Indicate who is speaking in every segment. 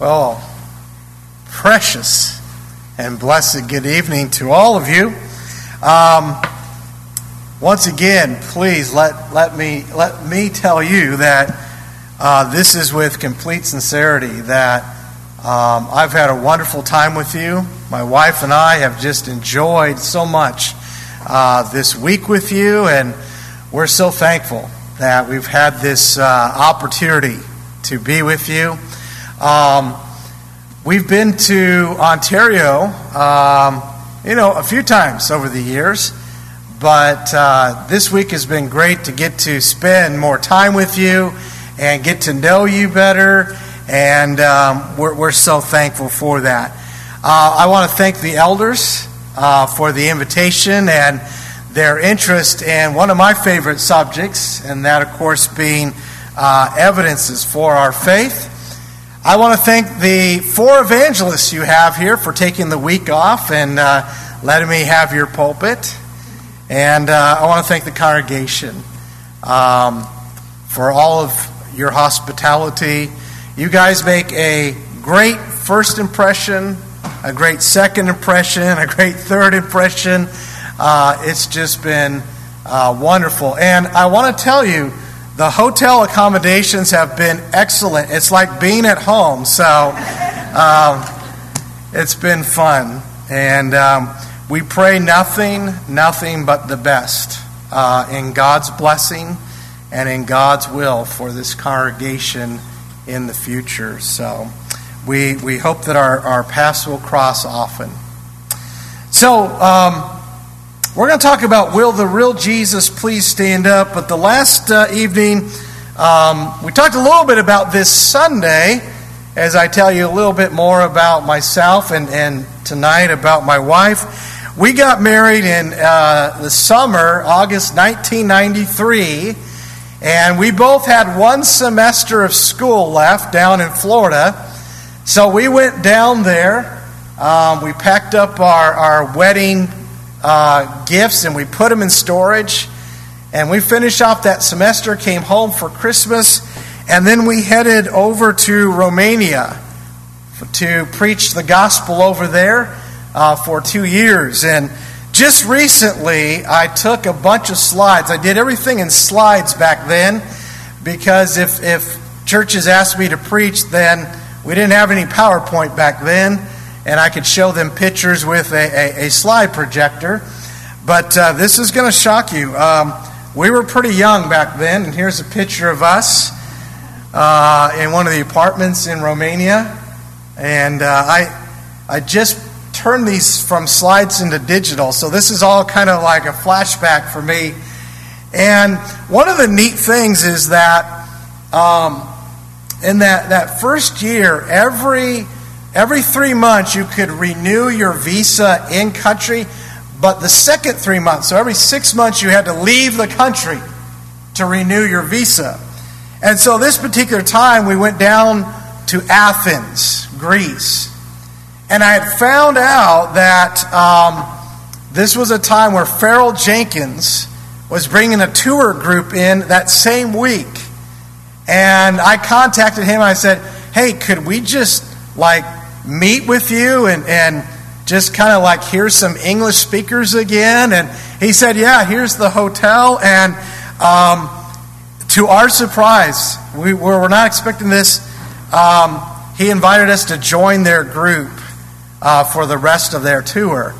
Speaker 1: Well, precious and blessed good evening to all of you. Um, once again, please let, let, me, let me tell you that uh, this is with complete sincerity that um, I've had a wonderful time with you. My wife and I have just enjoyed so much uh, this week with you, and we're so thankful that we've had this uh, opportunity to be with you. Um, we've been to Ontario, um, you know, a few times over the years, but uh, this week has been great to get to spend more time with you and get to know you better, and um, we're, we're, so thankful for that. Uh, I want to thank the elders uh, for the invitation and their interest in one of my favorite subjects, and that, of course, being uh, evidences for our faith. I want to thank the four evangelists you have here for taking the week off and uh, letting me have your pulpit. And uh, I want to thank the congregation um, for all of your hospitality. You guys make a great first impression, a great second impression, a great third impression. Uh, it's just been uh, wonderful. And I want to tell you, the hotel accommodations have been excellent. It's like being at home. So um, it's been fun. And um, we pray nothing, nothing but the best uh, in God's blessing and in God's will for this congregation in the future. So we, we hope that our, our paths will cross often. So, um, we're going to talk about Will the Real Jesus Please Stand Up? But the last uh, evening, um, we talked a little bit about this Sunday as I tell you a little bit more about myself and, and tonight about my wife. We got married in uh, the summer, August 1993, and we both had one semester of school left down in Florida. So we went down there. Um, we packed up our, our wedding uh, gifts and we put them in storage. And we finished off that semester, came home for Christmas, and then we headed over to Romania to preach the gospel over there uh, for two years. And just recently, I took a bunch of slides. I did everything in slides back then because if, if churches asked me to preach, then we didn't have any PowerPoint back then and I could show them pictures with a, a, a slide projector. But uh, this is going to shock you. Um, we were pretty young back then, and here's a picture of us uh, in one of the apartments in Romania. And uh, I, I just turned these from slides into digital, so this is all kind of like a flashback for me. And one of the neat things is that um, in that, that first year, every Every three months, you could renew your visa in country, but the second three months, so every six months, you had to leave the country to renew your visa. And so, this particular time, we went down to Athens, Greece. And I had found out that um, this was a time where Ferrell Jenkins was bringing a tour group in that same week. And I contacted him. I said, hey, could we just like meet with you and, and just kind of like hear some English speakers again. And he said, Yeah, here's the hotel. And um, to our surprise, we were not expecting this. Um, he invited us to join their group uh, for the rest of their tour.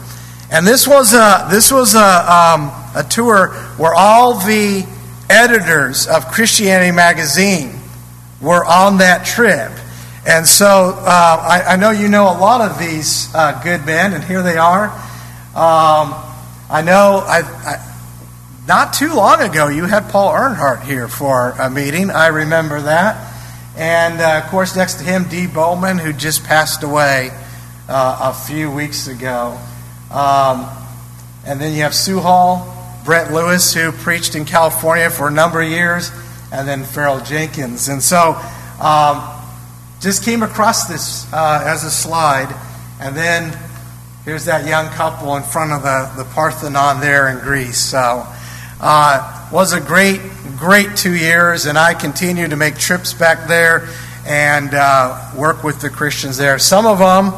Speaker 1: And this was a, this was a, um, a tour where all the editors of Christianity Magazine were on that trip. And so uh, I, I, know you know a lot of these uh, good men, and here they are. Um, I know I, I, not too long ago you had Paul Earnhart here for a meeting. I remember that. And uh, of course, next to him, Dee Bowman, who just passed away uh, a few weeks ago. Um, and then you have Sewell Hall, Brent Lewis, who preached in California for a number of years, and then Ferrell Jenkins. And so, um, just came across this uh, as a slide, and then here's that young couple in front of the, the Parthenon there in Greece. So, uh, was a great, great two years, and I continue to make trips back there and uh, work with the Christians there. Some of them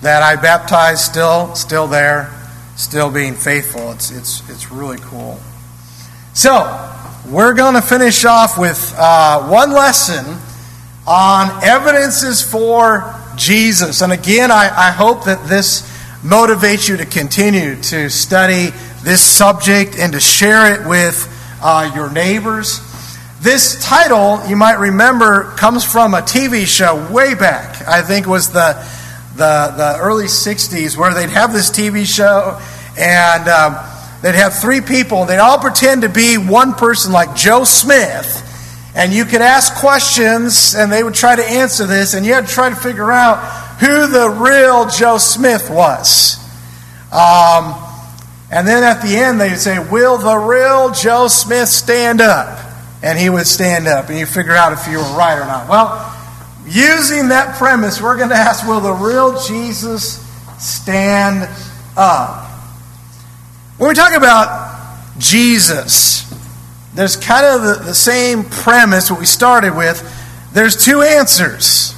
Speaker 1: that I baptized still still there, still being faithful. It's it's it's really cool. So we're going to finish off with uh, one lesson on evidences for Jesus. And again, I, I hope that this motivates you to continue to study this subject and to share it with uh, your neighbors. This title, you might remember, comes from a TV show way back. I think was the the, the early '60s, where they'd have this TV show, and um, they'd have three people. They'd all pretend to be one person, like Joe Smith, and you could ask questions, and they would try to answer this, and you had to try to figure out who the real Joe Smith was. Um, and then at the end, they would say, Will the real Joe Smith stand up? And he would stand up, and you figure out if you were right or not. Well, using that premise, we're going to ask, Will the real Jesus stand up? When we talk about Jesus, there's kind of the, same premise what we started with. There's two answers.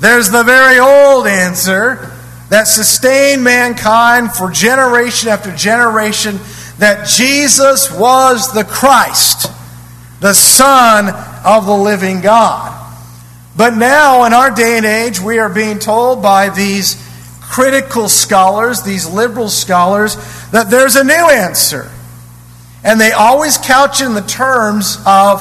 Speaker 1: There's the very old answer that sustained mankind for generation after generation that Jesus was the Christ, the Son of the living God. But now, in our day and age, we are being told by these critical scholars, these liberal scholars, that there's a new answer. And they always couch in the terms of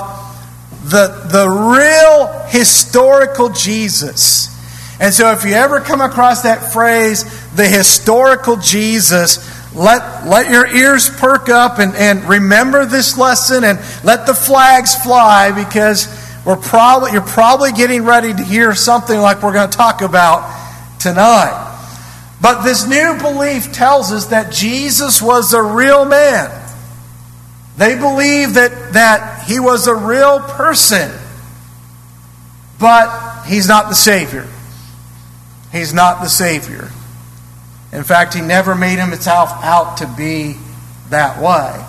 Speaker 1: the, the real historical Jesus. And so if you ever come across that phrase, the historical Jesus, let, let your ears perk up and, and remember this lesson and let the flags fly because we're probably, you're probably getting ready to hear something like we're going to talk about tonight. But this new belief tells us that Jesus was a real man. They believe that, that he was a real person, but he's not the Savior. He's not the Savior. In fact, he never made himself out to be that way.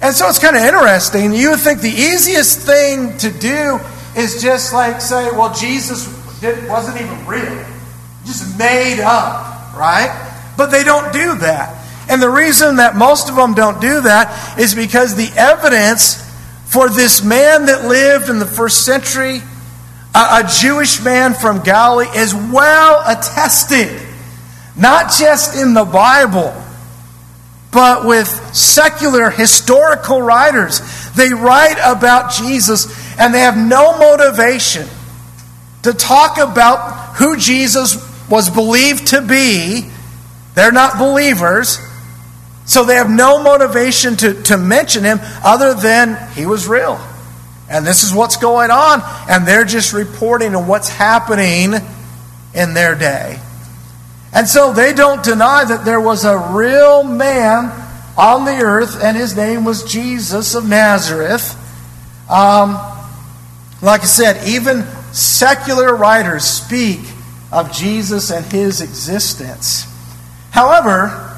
Speaker 1: And so it's kind of interesting. You would think the easiest thing to do is just like say, well, Jesus wasn't even real, just made up, right? But they don't do that. And the reason that most of them don't do that is because the evidence for this man that lived in the first century, a, a Jewish man from Galilee, is well attested. Not just in the Bible, but with secular historical writers. They write about Jesus and they have no motivation to talk about who Jesus was believed to be. They're not believers. So they have no motivation to, to mention him other than he was real. And this is what's going on. And they're just reporting on what's happening in their day. And so they don't deny that there was a real man on the earth, and his name was Jesus of Nazareth. Um, like I said, even secular writers speak of Jesus and his existence. However,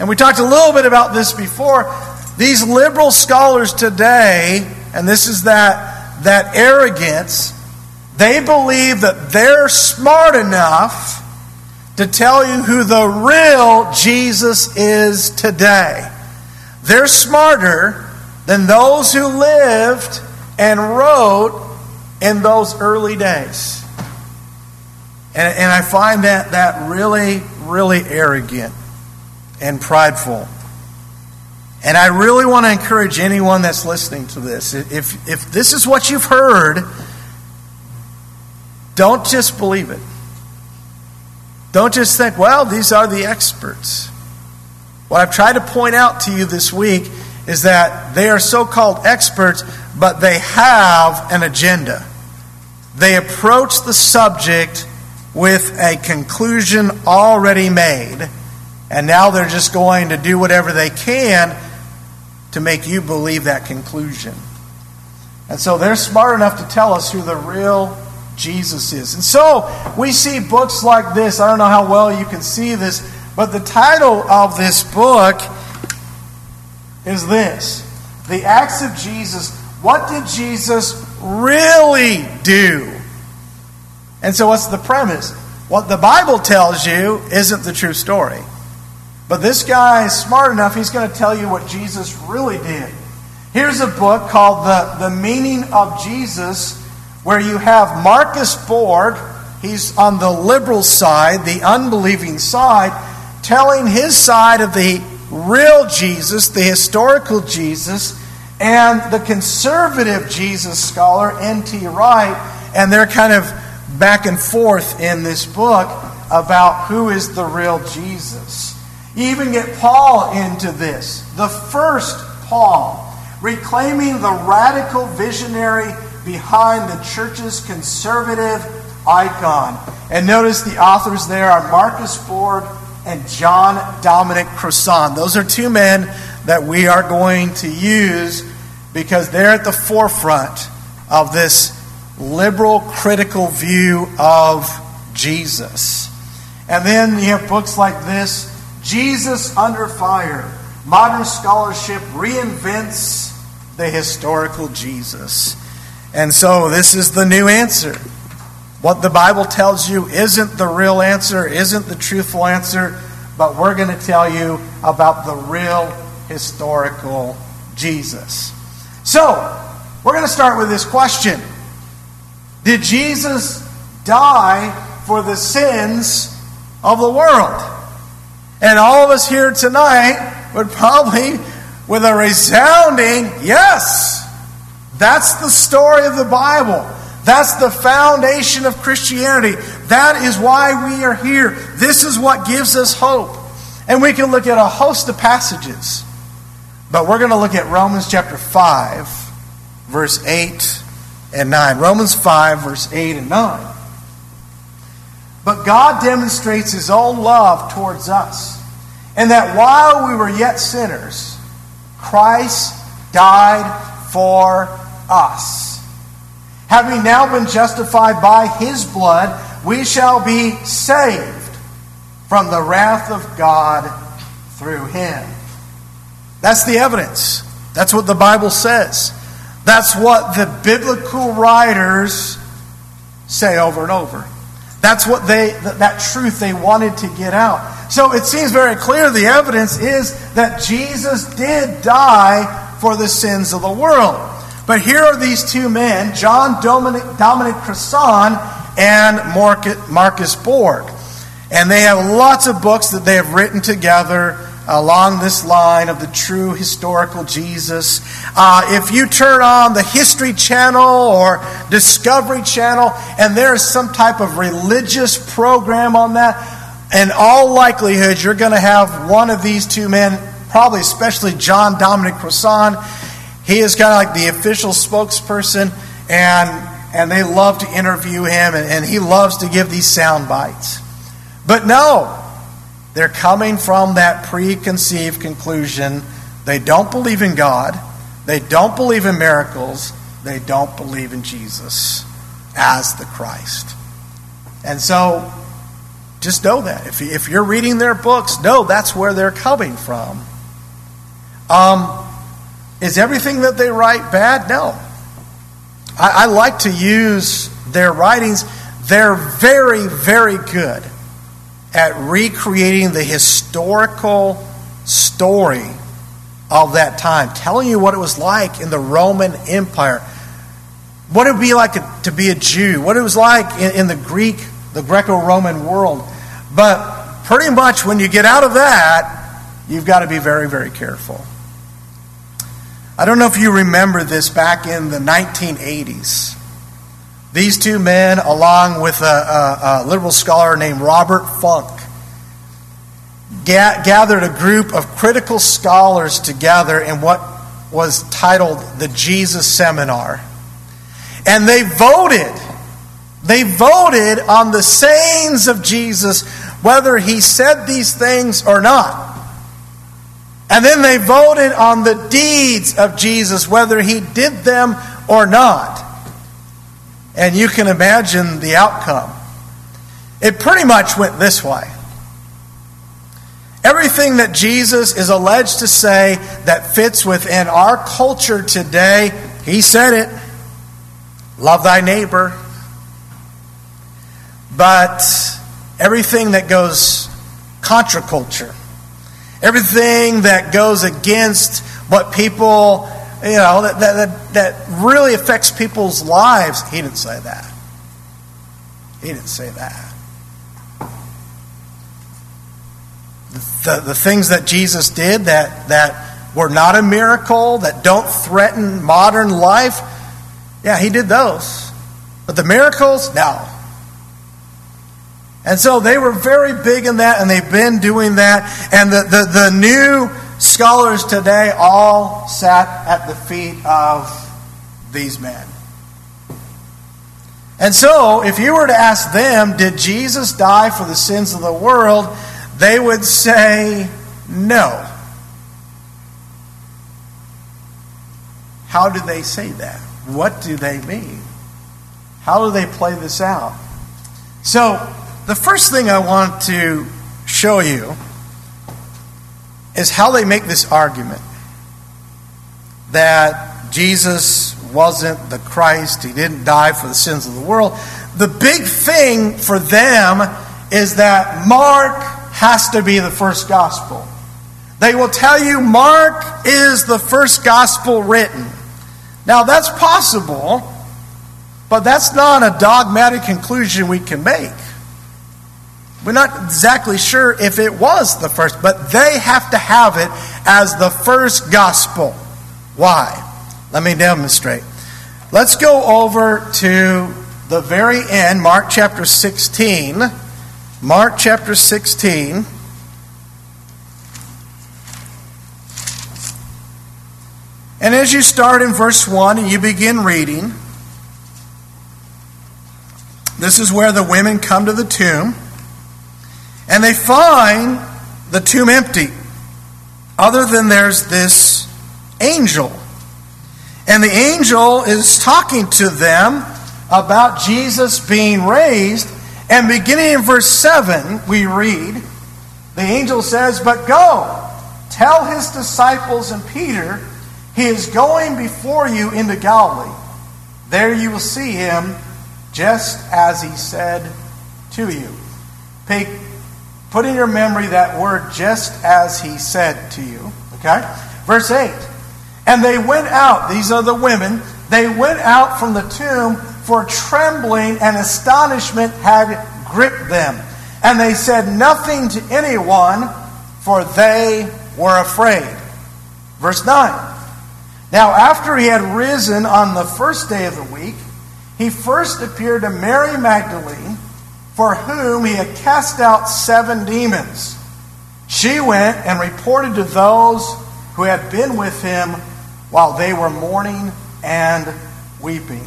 Speaker 1: and we talked a little bit about this before. These liberal scholars today, and this is that, that arrogance, they believe that they're smart enough to tell you who the real Jesus is today. They're smarter than those who lived and wrote in those early days. And, and I find that, that really, really arrogant and prideful. And I really want to encourage anyone that's listening to this if, if this is what you've heard, don't just believe it. Don't just think, well, these are the experts. What I've tried to point out to you this week is that they are so called experts, but they have an agenda. They approach the subject with a conclusion already made and now they're just going to do whatever they can to make you believe that conclusion. And so they're smart enough to tell us who the real Jesus is. And so we see books like this. I don't know how well you can see this, but the title of this book is this The Acts of Jesus. What did Jesus really do? And so, what's the premise? What the Bible tells you isn't the true story. But this guy is smart enough, he's going to tell you what Jesus really did. Here's a book called The, the Meaning of Jesus, where you have Marcus Borg, he's on the liberal side, the unbelieving side, telling his side of the real Jesus, the historical Jesus, and the conservative Jesus scholar, N.T. Wright, and they're kind of back and forth in this book about who is the real Jesus. You even get Paul into this, the first Paul, reclaiming the radical visionary behind the church's conservative icon. And notice the authors there are Marcus Borg and John Dominic Crossan. Those are two men that we are going to use because they're at the forefront of this liberal, critical view of Jesus. And then you have books like this Jesus Under Fire. Modern scholarship reinvents the historical Jesus. And so this is the new answer. What the Bible tells you isn't the real answer, isn't the truthful answer, but we're going to tell you about the real historical Jesus. So, we're going to start with this question Did Jesus die for the sins of the world? And all of us here tonight would probably, with a resounding yes, that's the story of the Bible. That's the foundation of Christianity. That is why we are here. This is what gives us hope. And we can look at a host of passages. But we're going to look at Romans chapter 5, verse 8 and 9. Romans 5, verse 8 and 9. But God demonstrates his own love towards us, and that while we were yet sinners, Christ died for us. Having now been justified by his blood, we shall be saved from the wrath of God through him. That's the evidence. That's what the Bible says. That's what the biblical writers say over and over. That's what they that truth they wanted to get out. So it seems very clear the evidence is that Jesus did die for the sins of the world. But here are these two men, John Dominic, Dominic Crossan and Marcus Borg. And they have lots of books that they have written together along this line of the true historical Jesus. Uh, if you turn on the History Channel or Discovery Channel and there's some type of religious program on that, in all likelihood, you're going to have one of these two men, probably especially John Dominic Crossan. He is kind of like the official spokesperson, and, and they love to interview him, and, and he loves to give these sound bites. But no, they're coming from that preconceived conclusion. They don't believe in God. They don't believe in miracles. They don't believe in Jesus as the Christ. And so, just know that. If, you're reading their books, know that's where they're coming from. Um, is everything that they write bad? No. I, I like to use their writings. They're very, very good at recreating the historical story of that time, telling you what it was like in the Roman Empire, what it would be like to be a Jew, what it was like in, in the Greek, the Greco Roman world. But pretty much when you get out of that, you've got to be very, very careful. I don't know if you remember this back in the 1980s. These two men, along with a, a, a liberal scholar named Robert Funk, ga- gathered a group of critical scholars together in what was titled the Jesus Seminar. And they voted. They voted on the sayings of Jesus, whether he said these things or not. And then they voted on the deeds of Jesus, whether he did them or not. And you can imagine the outcome. It pretty much went this way. Everything that Jesus is alleged to say that fits within our culture today, he said it. Love thy neighbor. but everything that goes contra culture, everything that goes against what people, you know, that, that, that really affects people's lives, he didn't say that. He didn't say that. The, the things that Jesus did that, that were not a miracle, that don't threaten modern life, yeah, he did those. But the miracles, no. And so they were very big in that, and they've been doing that. And the, the, the new scholars today all sat at the feet of these men. And so, if you were to ask them, did Jesus die for the sins of the world? They would say no. How do they say that? What do they mean? How do they play this out? So, the first thing I want to show you is how they make this argument that Jesus wasn't the Christ, he didn't die for the sins of the world. The big thing for them is that Mark has to be the first gospel. They will tell you Mark is the first gospel written. Now, that's possible, but that's not a dogmatic conclusion we can make. We're not exactly sure if it was the first, but they have to have it as the first gospel. Why? Let me demonstrate. Let's go over to the very end, Mark chapter 16. Mark chapter 16. And as you start in verse 1 and you begin reading, this is where the women come to the tomb. And they find the tomb empty, other than there's this angel. And the angel is talking to them about Jesus being raised. And beginning in verse 7, we read, the angel says, But go, tell his disciples and Peter, he is going before you into Galilee. There you will see him just as he said to you. Pay Put in your memory that word just as he said to you. Okay? Verse 8. And they went out, these are the women, they went out from the tomb, for trembling and astonishment had gripped them. And they said nothing to anyone, for they were afraid. Verse 9. Now, after he had risen on the first day of the week, he first appeared to Mary Magdalene for whom he had cast out seven demons. She went and reported to those who had been with him while they were mourning and weeping.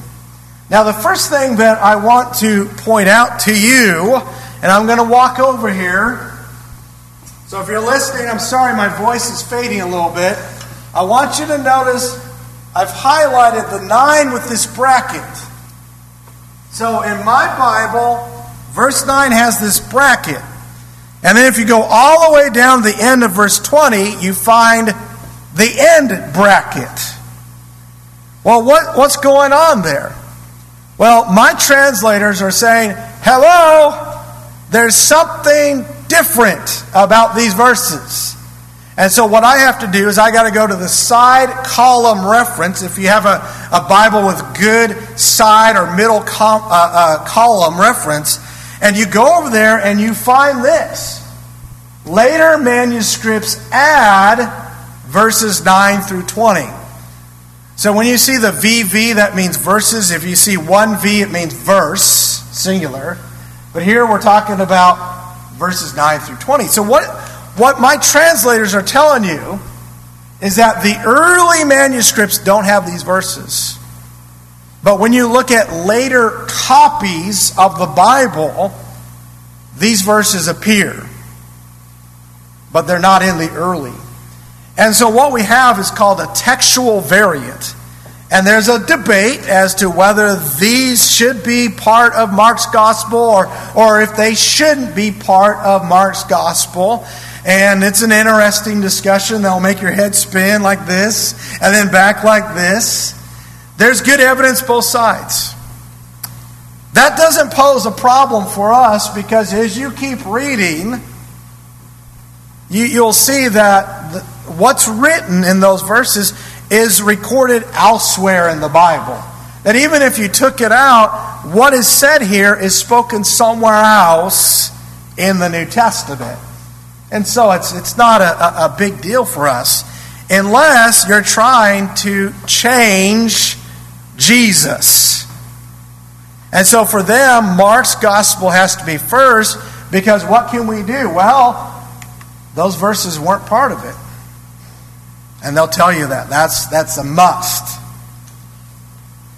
Speaker 1: Now, the first thing that I want to point out to you, and I'm going to walk over here. So, if you're listening, I'm sorry my voice is fading a little bit. I want you to notice I've highlighted the nine with this bracket. So, in my Bible, Verse 9 has this bracket. And then if you go all the way down to the end of verse 20, you find the end bracket. Well, what, what's going on there? Well, my translators are saying, hello, there's something different about these verses. And so what I have to do is I got to go to the side column reference. If you have a, a Bible with good side or middle com, uh, uh, column reference, and you go over there and you find this. Later manuscripts add verses 9 through 20. So when you see the VV, that means verses. If you see one V, it means verse, singular. But here we're talking about verses 9 through 20. So what, what my translators are telling you is that the early manuscripts don't have these verses. But when you look at later copies of the Bible, these verses appear, but they're not in the early. And so what we have is called a textual variant. And there's a debate as to whether these should be part of Mark's gospel or, or if they shouldn't be part of Mark's gospel. And it's an interesting discussion that'll make your head spin like this and then back like this. There's good evidence both sides. That doesn't pose a problem for us because as you keep reading, you, will see that what's written in those verses is recorded elsewhere in the Bible. That even if you took it out, what is said here is spoken somewhere else in the New Testament. And so it's, it's not a, a big deal for us unless you're trying to change Jesus. And so for them, Mark's gospel has to be first because what can we do? Well, those verses weren't part of it. And they'll tell you that. That's, that's a must.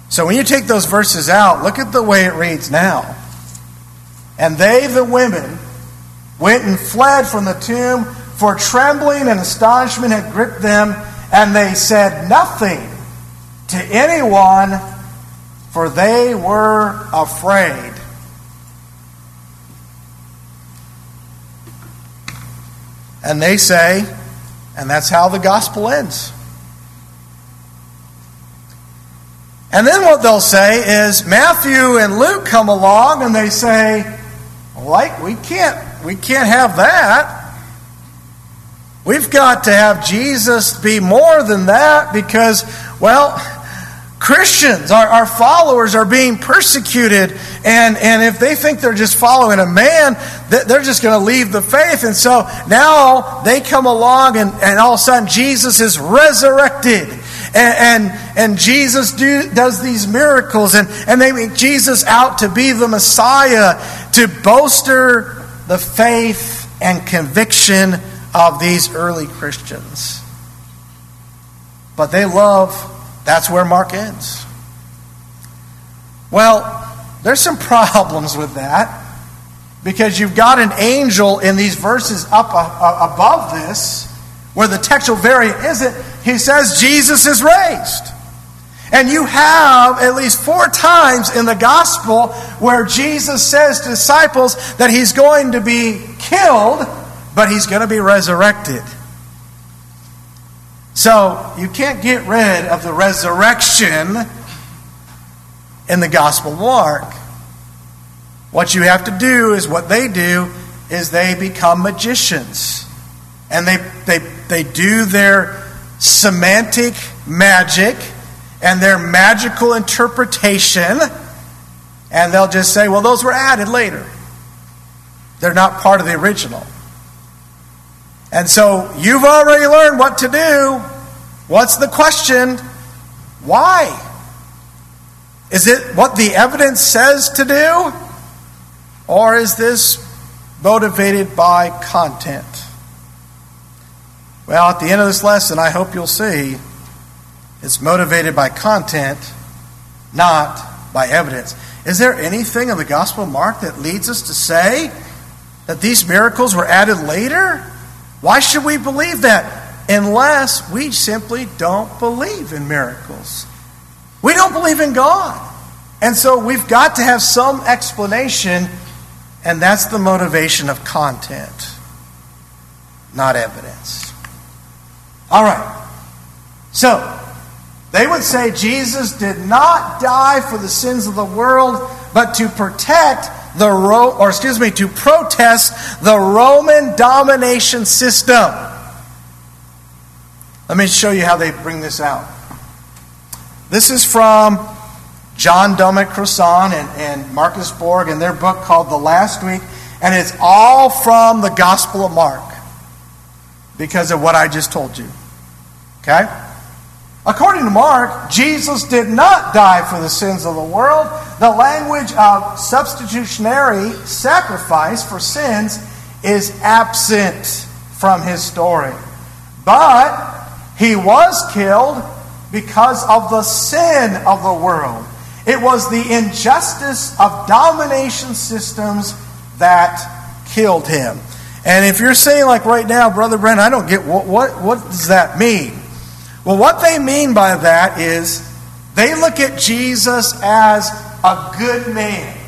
Speaker 1: So when you take those verses out, look at the way it reads now. And they, the women, went and fled from the tomb, for trembling and astonishment had gripped them, and they said nothing to anyone, for they were afraid. And they say, and that's how the gospel ends. And then what they'll say is Matthew and Luke come along and they say, like we can't we can't have that. We've got to have Jesus be more than that because, well, Christians, our, our followers, are being persecuted. And, and if they think they're just following a man, they're just going to leave the faith. And so now they come along, and, and all of a sudden Jesus is resurrected. And, and, and Jesus do, does these miracles, and, and they make Jesus out to be the Messiah to bolster the faith and conviction of these early Christians. But they love, that's where Mark ends. Well, there's some problems with that because you've got an angel in these verses up above this where the textual variant isn't, he says Jesus is raised. And you have at least four times in the gospel where Jesus says to disciples that he's going to be killed, but he's going to be resurrected. So you can't get rid of the resurrection in the gospel of Mark. What you have to do is what they do is they become magicians. And they, they, they do their semantic magic and their magical interpretation, and they'll just say, well, those were added later. They're not part of the original. And so you've already learned what to do. What's the question? Why? Is it what the evidence says to do? Or is this motivated by content? Well, at the end of this lesson, I hope you'll see it's motivated by content, not by evidence. Is there anything in the Gospel of Mark that leads us to say that these miracles were added later? Why should we believe that? Unless we simply don't believe in miracles. We don't believe in God. And so we've got to have some explanation, and that's the motivation of content, not evidence. All right. So, they would say Jesus did not die for the sins of the world, but to protect the Ro- or excuse me, to protest the Roman domination system. Let me show you how they bring this out. This is from John Dominic Crossan and, and Marcus Borg in their book called The Last Week, and it's all from the Gospel of Mark because of what I just told you. Okay? According to Mark, Jesus did not die for the sins of the world. The language of substitutionary sacrifice for sins is absent from his story. But he was killed because of the sin of the world. It was the injustice of domination systems that killed him. And if you're saying, like right now, Brother Brent, I don't get what, what, what does that mean? Well, what they mean by that is they look at Jesus as a good man.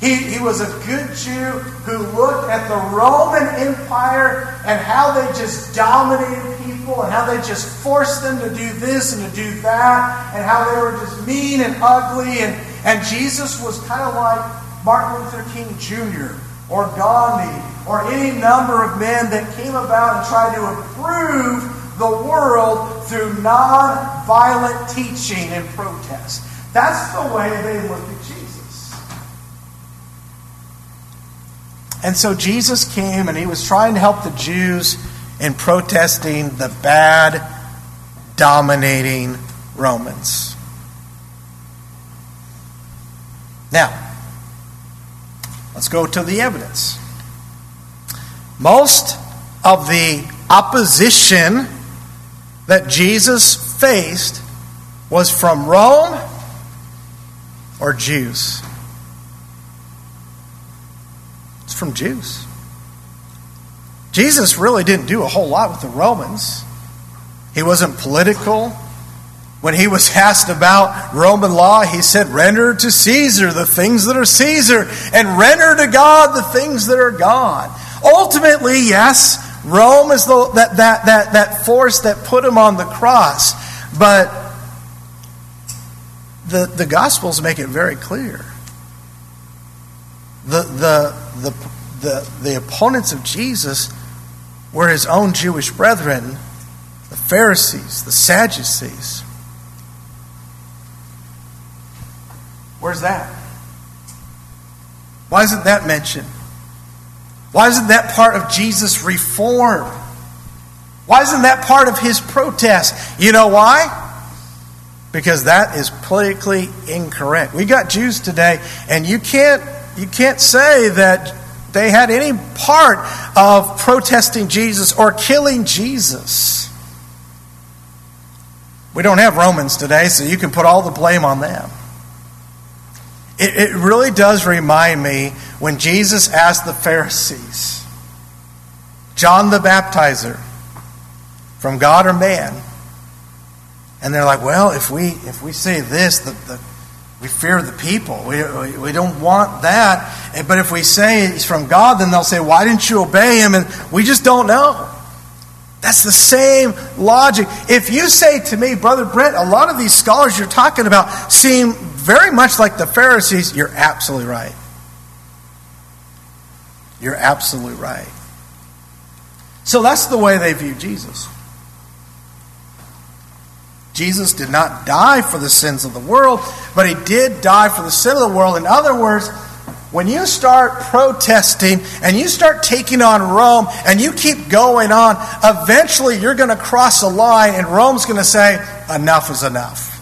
Speaker 1: He, he was a good Jew who looked at the Roman Empire and how they just dominated people and how they just forced them to do this and to do that and how they were just mean and ugly and, And Jesus was kind of like Martin Luther King Jr. or Gandhi or any number of men that came about and tried to improve the world through non-violent teaching and protest. That's the way they looked at Jesus. And so Jesus came and he was trying to help the Jews in protesting the bad, dominating Romans. Now, let's go to the evidence. Most of the opposition that Jesus faced was from Rome or Jews. It's from Jews. Jesus really didn't do a whole lot with the Romans. He wasn't political. When he was asked about Roman law, he said, Render to Caesar the things that are Caesar, and render to God the things that are God. Ultimately, yes, Rome is the, that, that, that, that force that put him on the cross. But the, the Gospels make it very clear. The, the, the, the, the opponents of Jesus were his own Jewish brethren, the Pharisees, the Sadducees. Where's that? Why isn't that mentioned? Why isn't that part of Jesus' reform? Why isn't that part of his protest? You know why? Because that is politically incorrect. We got Jews today, and you can't you can't say that they had any part of protesting Jesus or killing Jesus. We don't have Romans today, so you can put all the blame on them. It, it really does remind me when Jesus asked the Pharisees, John the Baptizer, from God or man? And they're like, well, if we if we say this, the, the we fear the people. We, we, we, don't want that. But if we say it's from God, then they'll say, Why didn't you obey him? And we just don't know. That's the same logic. If you say to me, Brother Brent, a lot of these scholars you're talking about seem very much like the Pharisees, you're absolutely right. You're absolutely right. So that's the way they view Jesus. Jesus did not die for the sins of the world, but he did die for the sin of the world. In other words, when you start protesting and you start taking on Rome and you keep going on, eventually you're going to cross a line and Rome's going to say, enough is enough.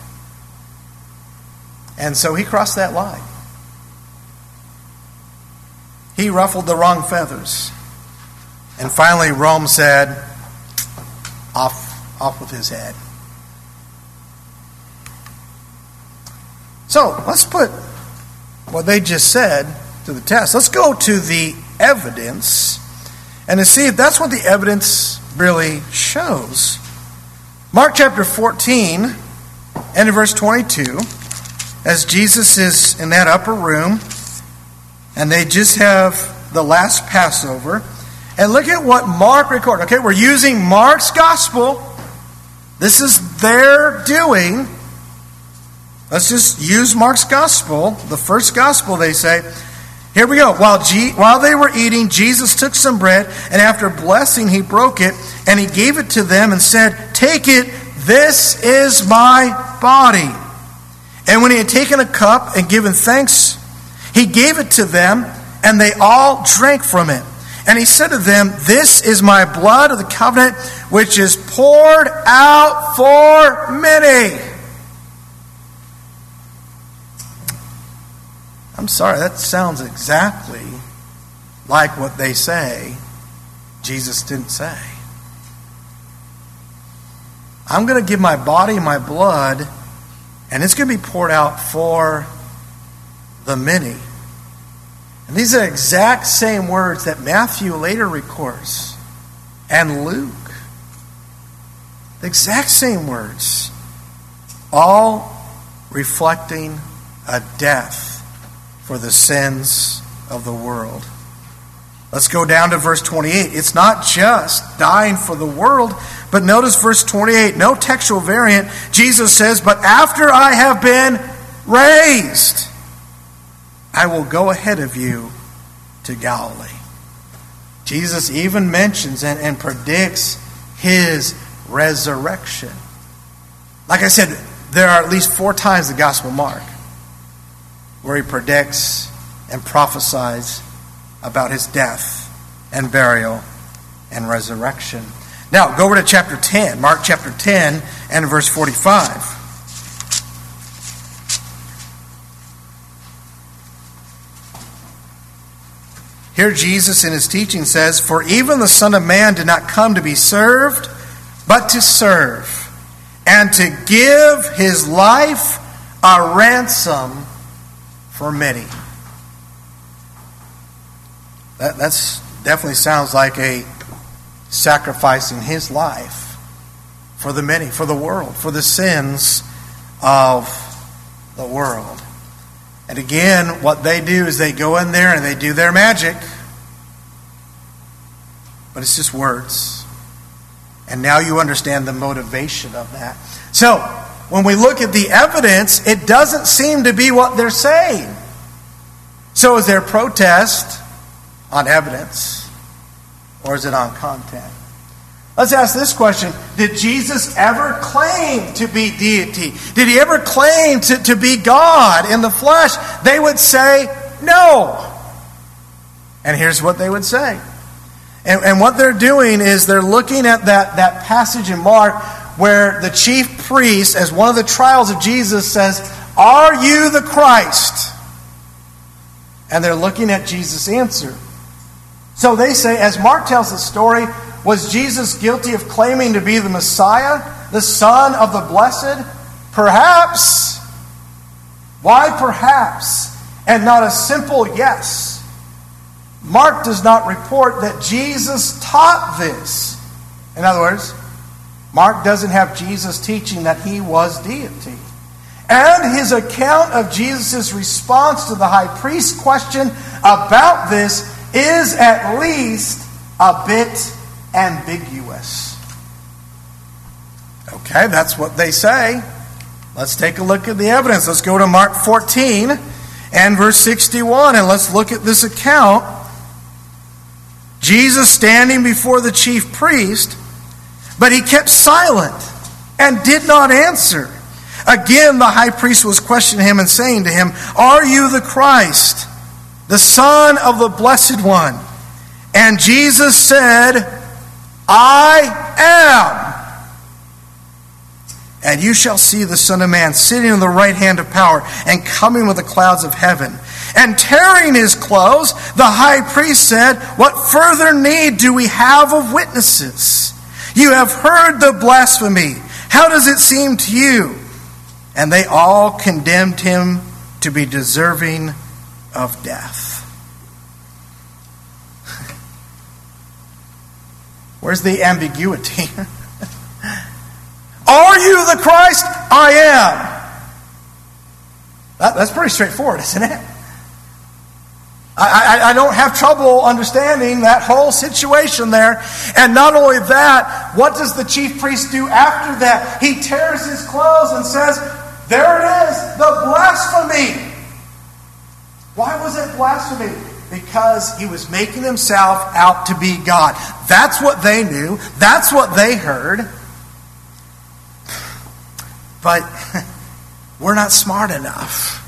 Speaker 1: And so he crossed that line. He ruffled the wrong feathers. And finally, Rome said, off, off with his head. So let's put what they just said to the test. Let's go to the evidence and to see if that's what the evidence really shows. Mark chapter 14 and verse 22, as Jesus is in that upper room and they just have the last Passover. And look at what Mark recorded. Okay, we're using Mark's gospel. This is their doing. Let's just use Mark's gospel, the first gospel, they say. Here we go. While, G- while they were eating, Jesus took some bread, and after blessing, he broke it, and he gave it to them and said, Take it, this is my body. And when he had taken a cup and given thanks, he gave it to them, and they all drank from it. And he said to them, This is my blood of the covenant, which is poured out for many. I'm sorry, that sounds exactly like what they say Jesus didn't say. I'm going to give my body my blood, and it's going to be poured out for the many. And these are the exact same words that Matthew later records, and Luke. The exact same words, all reflecting a death for the sins of the world. Let's go down to verse 28. It's not just dying for the world, but notice verse 28, no textual variant. Jesus says, But after I have been raised. I will go ahead of you to Galilee. Jesus even mentions and, and predicts his resurrection. Like I said, there are at least four times the Gospel Mark where he predicts and prophesies about his death and burial and resurrection. Now, go over to chapter 10, Mark chapter 10 and verse 45. Here, Jesus in his teaching says, For even the Son of Man did not come to be served, but to serve, and to give his life a ransom for many. That that's, definitely sounds like a sacrificing his life for the many, for the world, for the sins of the world. And again, what they do is they go in there and they do their magic. But it's just words. And now you understand the motivation of that. So, when we look at the evidence, it doesn't seem to be what they're saying. So, is there protest on evidence? Or is it on content? Let's ask this question Did Jesus ever claim to be deity? Did he ever claim to, to be God in the flesh? They would say no. And here's what they would say. And, and what they're doing is they're looking at that, that passage in Mark where the chief priest, as one of the trials of Jesus, says, Are you the Christ? And they're looking at Jesus' answer. So they say, as Mark tells the story, was Jesus guilty of claiming to be the Messiah, the Son of the Blessed? Perhaps. Why perhaps? And not a simple yes. Mark does not report that Jesus taught this. In other words, Mark doesn't have Jesus teaching that he was deity. And his account of Jesus' response to the high priest's question about this is at least a bit ambiguous. Okay, that's what they say. Let's take a look at the evidence. Let's go to Mark 14 and verse 61 and let's look at this account. Jesus standing before the chief priest, but he kept silent and did not answer. Again, the high priest was questioning him and saying to him, Are you the Christ, the Son of the Blessed One? And Jesus said, I am. And you shall see the Son of Man sitting on the right hand of power and coming with the clouds of heaven. And tearing his clothes, the high priest said, What further need do we have of witnesses? You have heard the blasphemy. How does it seem to you? And they all condemned him to be deserving of death. Where's the ambiguity? Are you the Christ? I am. That, that's pretty straightforward, isn't it? I, I, I, don't have trouble understanding that whole situation there. And not only that, what does the chief priest do after that? He tears his clothes and says, There it is, the blasphemy. Why was it blasphemy? Because he was making himself out to be God. That's what they knew, that's what they heard. But we're not smart enough.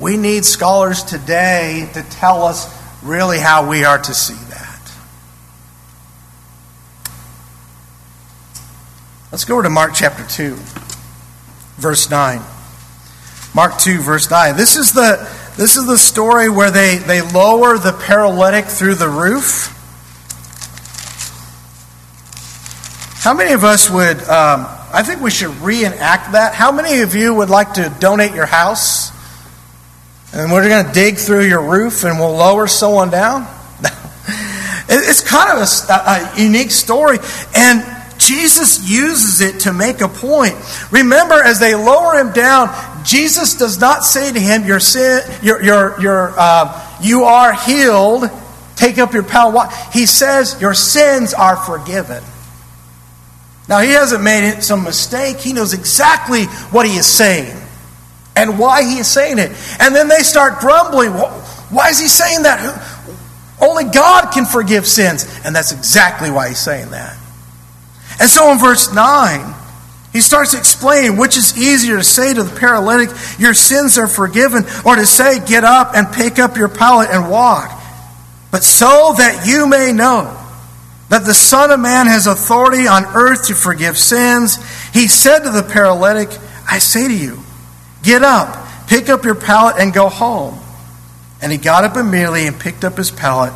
Speaker 1: We need scholars today to tell us really how we are to see that. Let's go over to Mark chapter 2, verse 9. Mark 2, verse 9. This is the this is the story where they, they lower the paralytic through the roof. How many of us would, um, I think we should reenact that. How many of you would like to donate your house? And we're going to dig through your roof and we'll lower someone down? it's kind of a, a unique story. And Jesus uses it to make a point. Remember, as they lower him down, Jesus does not say to him, "Your sin, your, your, your, uh, you are healed. Take up your power." He says, "Your sins are forgiven." Now he hasn't made some mistake. He knows exactly what he is saying, and why he is saying it. And then they start grumbling. Why is he saying that? Only God can forgive sins. And that's exactly why he's saying that. And so in verse 9, he starts explaining which is easier to say to the paralytic, Your sins are forgiven, or to say, Get up and pick up your pallet and walk. But so that you may know that the Son of Man has authority on earth to forgive sins, he said to the paralytic, I say to you, Get up, pick up your pallet, and go home. And he got up immediately and picked up his pallet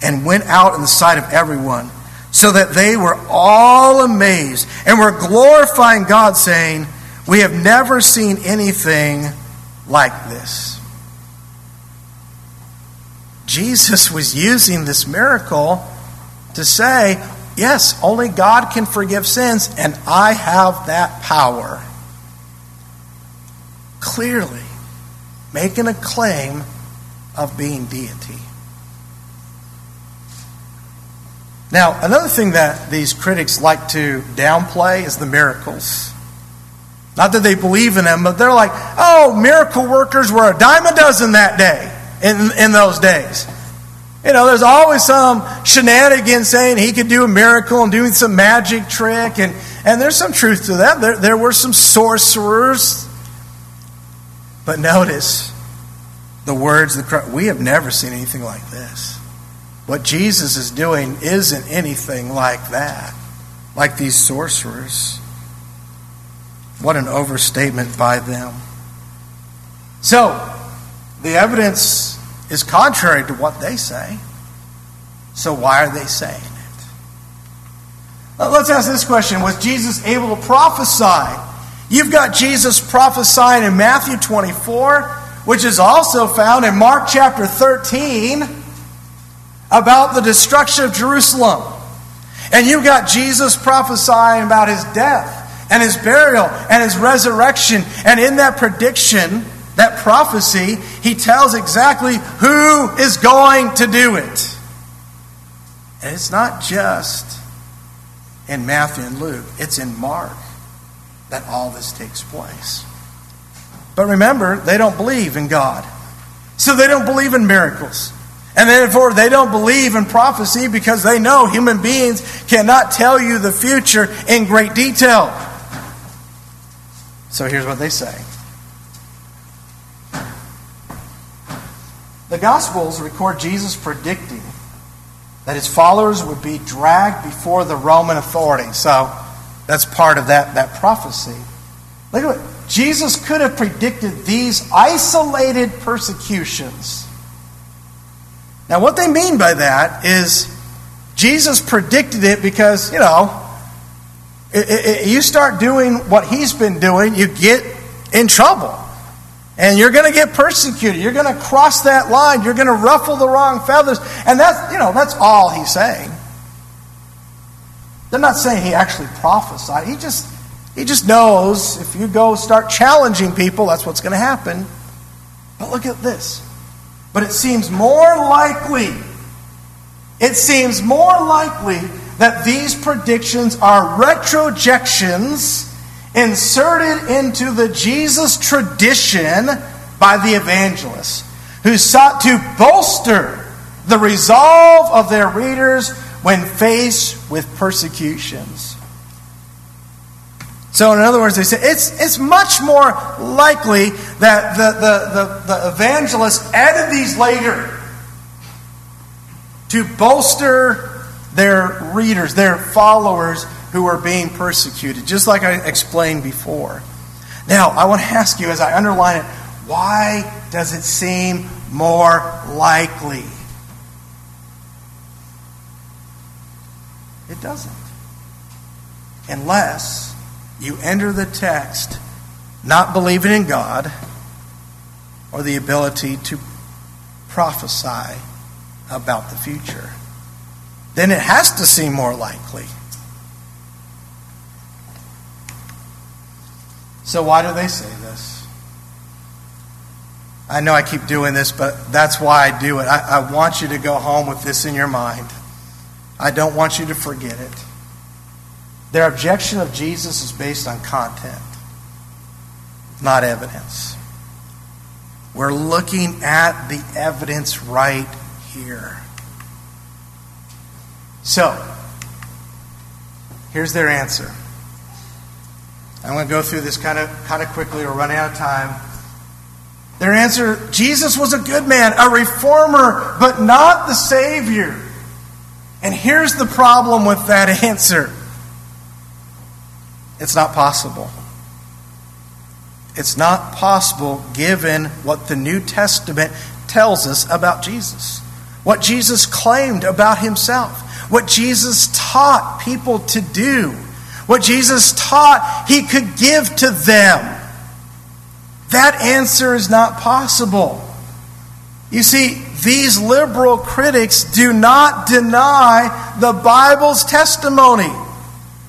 Speaker 1: and went out in the sight of everyone so that they were all amazed and were glorifying God, saying, We have never seen anything like this. Jesus was using this miracle to say, Yes, only God can forgive sins, and I have that power. Clearly, making a claim of being deity. Now, another thing that these critics like to downplay is the miracles. Not that they believe in them, but they're like, oh, miracle workers were a dime a dozen that day, in, in those days. You know, there's always some shenanigans saying he could do a miracle and doing some magic trick, and, and there's some truth to that. There, there were some sorcerers. But notice the words, the, we have never seen anything like this. What Jesus is doing isn't anything like that, like these sorcerers. What an overstatement by them. So, the evidence is contrary to what they say. So, why are they saying it? Let's ask this question Was Jesus able to prophesy? You've got Jesus prophesying in Matthew 24, which is also found in Mark chapter 13 about the destruction of Jerusalem. And you've got Jesus prophesying about his death and his burial and his resurrection. And in that prediction, that prophecy, he tells exactly who is going to do it. And it's not just in Matthew and Luke, it's in Mark that all this takes place. But remember, they don't believe in God. So they don't believe in miracles. And therefore, they don't believe in prophecy because they know human beings cannot tell you the future in great detail. So here's what they say The Gospels record Jesus predicting that his followers would be dragged before the Roman authorities. So that's part of that, that prophecy. Look at it. Jesus could have predicted these isolated persecutions now, what they mean by that is Jesus predicted it because, you know, it, it, you start doing what he's been doing, you get in trouble. And you're going to get persecuted. You're going to cross that line. You're going to ruffle the wrong feathers. And that's, you know, that's all he's saying. They're not saying he actually prophesied. He just, he just knows if you go start challenging people, that's what's going to happen. But look at this. But it seems more likely, it seems more likely that these predictions are retrojections inserted into the Jesus tradition by the evangelists who sought to bolster the resolve of their readers when faced with persecutions. So, in other words, they say it's, it's much more likely that the, the, the, the evangelist added these later to bolster their readers, their followers who are being persecuted, just like I explained before. Now, I want to ask you as I underline it why does it seem more likely? It doesn't. Unless you enter the text not believing in God or the ability to prophesy about the future, then it has to seem more likely. So, why do they say this? I know I keep doing this, but that's why I do it. I, I want you to go home with this in your mind. I don't want you to forget it. Their objection of Jesus is based on content, not evidence. We're looking at the evidence right here. So, here's their answer. I'm going to go through this kind of kind of quickly or run out of time. Their answer Jesus was a good man, a reformer, but not the Savior. And here's the problem with that answer it's not possible. It's not possible given what the New Testament tells us about Jesus, what Jesus claimed about himself, what Jesus taught people to do, what Jesus taught he could give to them. That answer is not possible. You see, these liberal critics do not deny the Bible's testimony.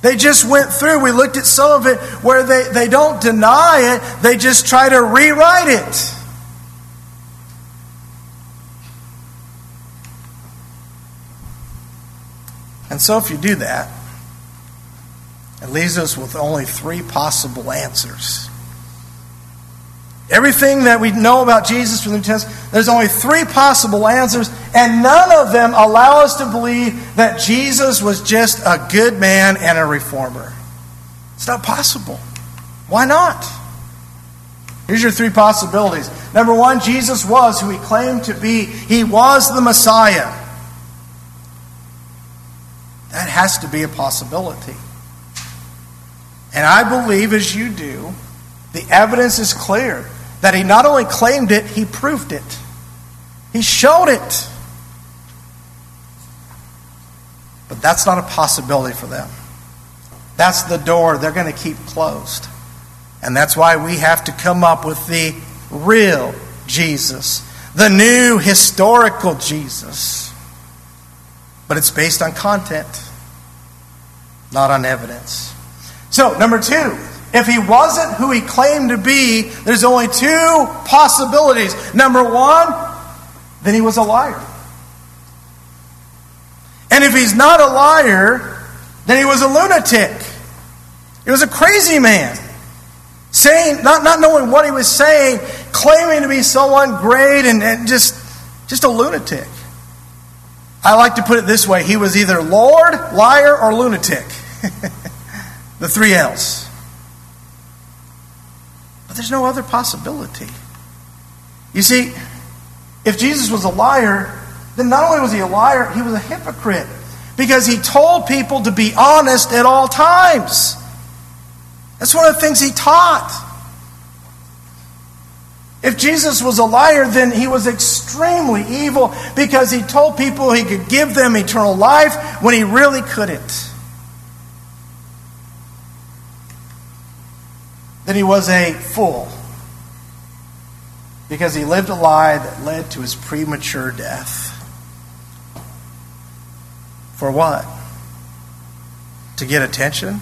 Speaker 1: They just went through, we looked at some of it where they, they don't deny it, they just try to rewrite it. And so, if you do that, it leaves us with only three possible answers. Everything that we know about Jesus from the New Testament, there's only three possible answers, and none of them allow us to believe that Jesus was just a good man and a reformer. It's not possible. Why not? Here's your three possibilities. Number one, Jesus was who he claimed to be, he was the Messiah. That has to be a possibility. And I believe, as you do, the evidence is clear that he not only claimed it, he proved it. He showed it. But that's not a possibility for them. That's the door they're going to keep closed. And that's why we have to come up with the real Jesus, the new historical Jesus. But it's based on content, not on evidence. So, number two, if he wasn't who he claimed to be, there's only two possibilities. Number one, then he was a liar. And if he's not a liar, then he was a lunatic. He was a crazy man. Saying, not, not knowing what he was saying, claiming to be someone great and, and just, just a lunatic. I like to put it this way he was either Lord, liar, or lunatic. the three L's. But there's no other possibility. You see, if Jesus was a liar, then not only was he a liar, he was a hypocrite. Because he told people to be honest at all times. That's one of the things he taught. If Jesus was a liar, then he was extremely evil because he told people he could give them eternal life when he really couldn't. That he was a fool because he lived a lie that led to his premature death. For what? To get attention?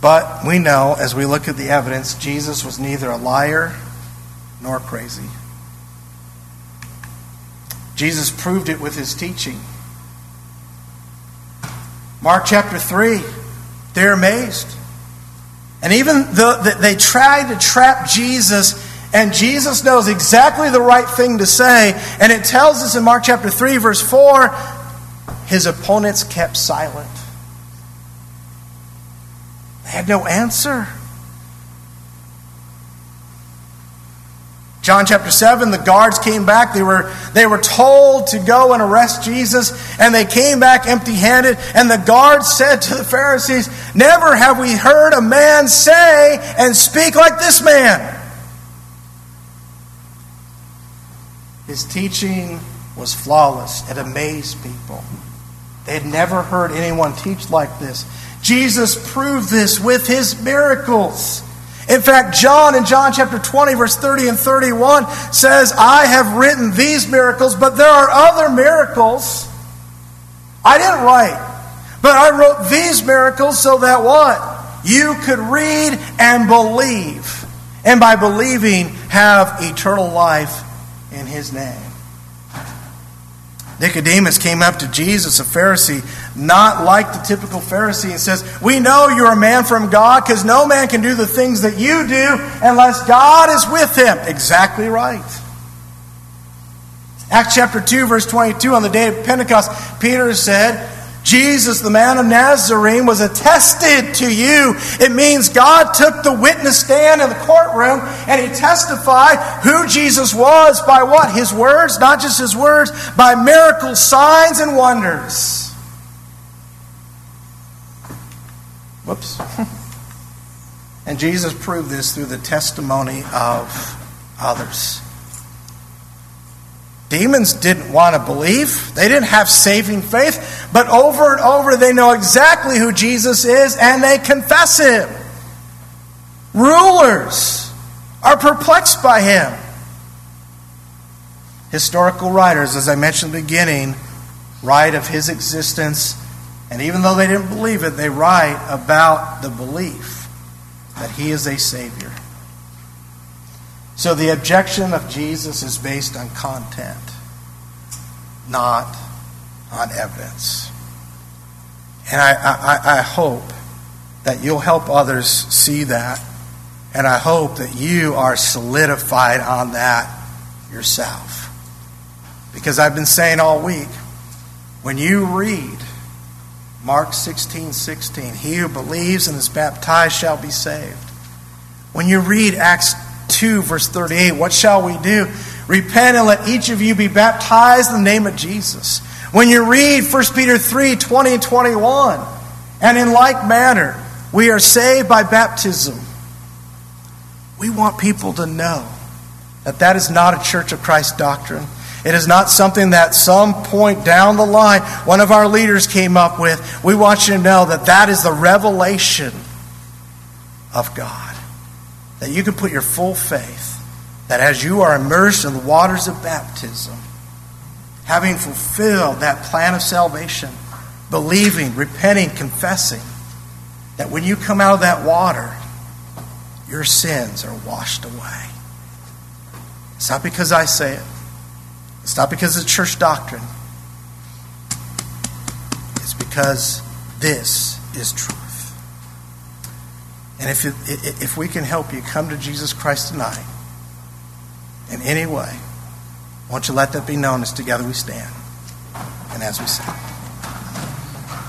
Speaker 1: But we know, as we look at the evidence, Jesus was neither a liar nor crazy. Jesus proved it with his teaching. Mark chapter 3, they're amazed. And even though they try to trap Jesus, and Jesus knows exactly the right thing to say, and it tells us in Mark chapter 3, verse 4, his opponents kept silent. They had no answer. John chapter 7, the guards came back. They were, they were told to go and arrest Jesus, and they came back empty handed. And the guards said to the Pharisees, Never have we heard a man say and speak like this man. His teaching was flawless, it amazed people. They had never heard anyone teach like this. Jesus proved this with his miracles. In fact, John in John chapter 20, verse 30 and 31 says, I have written these miracles, but there are other miracles I didn't write. But I wrote these miracles so that what? You could read and believe. And by believing, have eternal life in His name. Nicodemus came up to Jesus, a Pharisee, not like the typical Pharisee, and says, We know you're a man from God because no man can do the things that you do unless God is with him. Exactly right. Acts chapter 2, verse 22, on the day of Pentecost, Peter said, Jesus, the man of Nazarene, was attested to you. It means God took the witness stand in the courtroom and he testified who Jesus was by what? His words, not just his words, by miracles, signs, and wonders. Whoops. and Jesus proved this through the testimony of others. Demons didn't want to believe. They didn't have saving faith. But over and over, they know exactly who Jesus is and they confess him. Rulers are perplexed by him. Historical writers, as I mentioned in the beginning, write of his existence. And even though they didn't believe it, they write about the belief that he is a Savior. So the objection of Jesus is based on content, not on evidence. And I, I, I, hope that you'll help others see that. And I hope that you are solidified on that yourself. Because I've been saying all week, when you read Mark 16 16, he who believes and is baptized shall be saved. When you read Acts 2, verse 38, what shall we do? Repent and let each of you be baptized in the name of Jesus. When you read 1 Peter 3, 20 and 21, and in like manner, we are saved by baptism. We want people to know that that is not a Church of Christ doctrine. It is not something that some point down the line one of our leaders came up with. We want you to know that that is the revelation of God that you can put your full faith that as you are immersed in the waters of baptism, having fulfilled that plan of salvation, believing, repenting, confessing, that when you come out of that water, your sins are washed away. It's not because I say it, it's not because of church doctrine, it's because this is truth. And if, it, if we can help you come to Jesus Christ tonight in any way, won't you let that be known as together we stand and as we sing.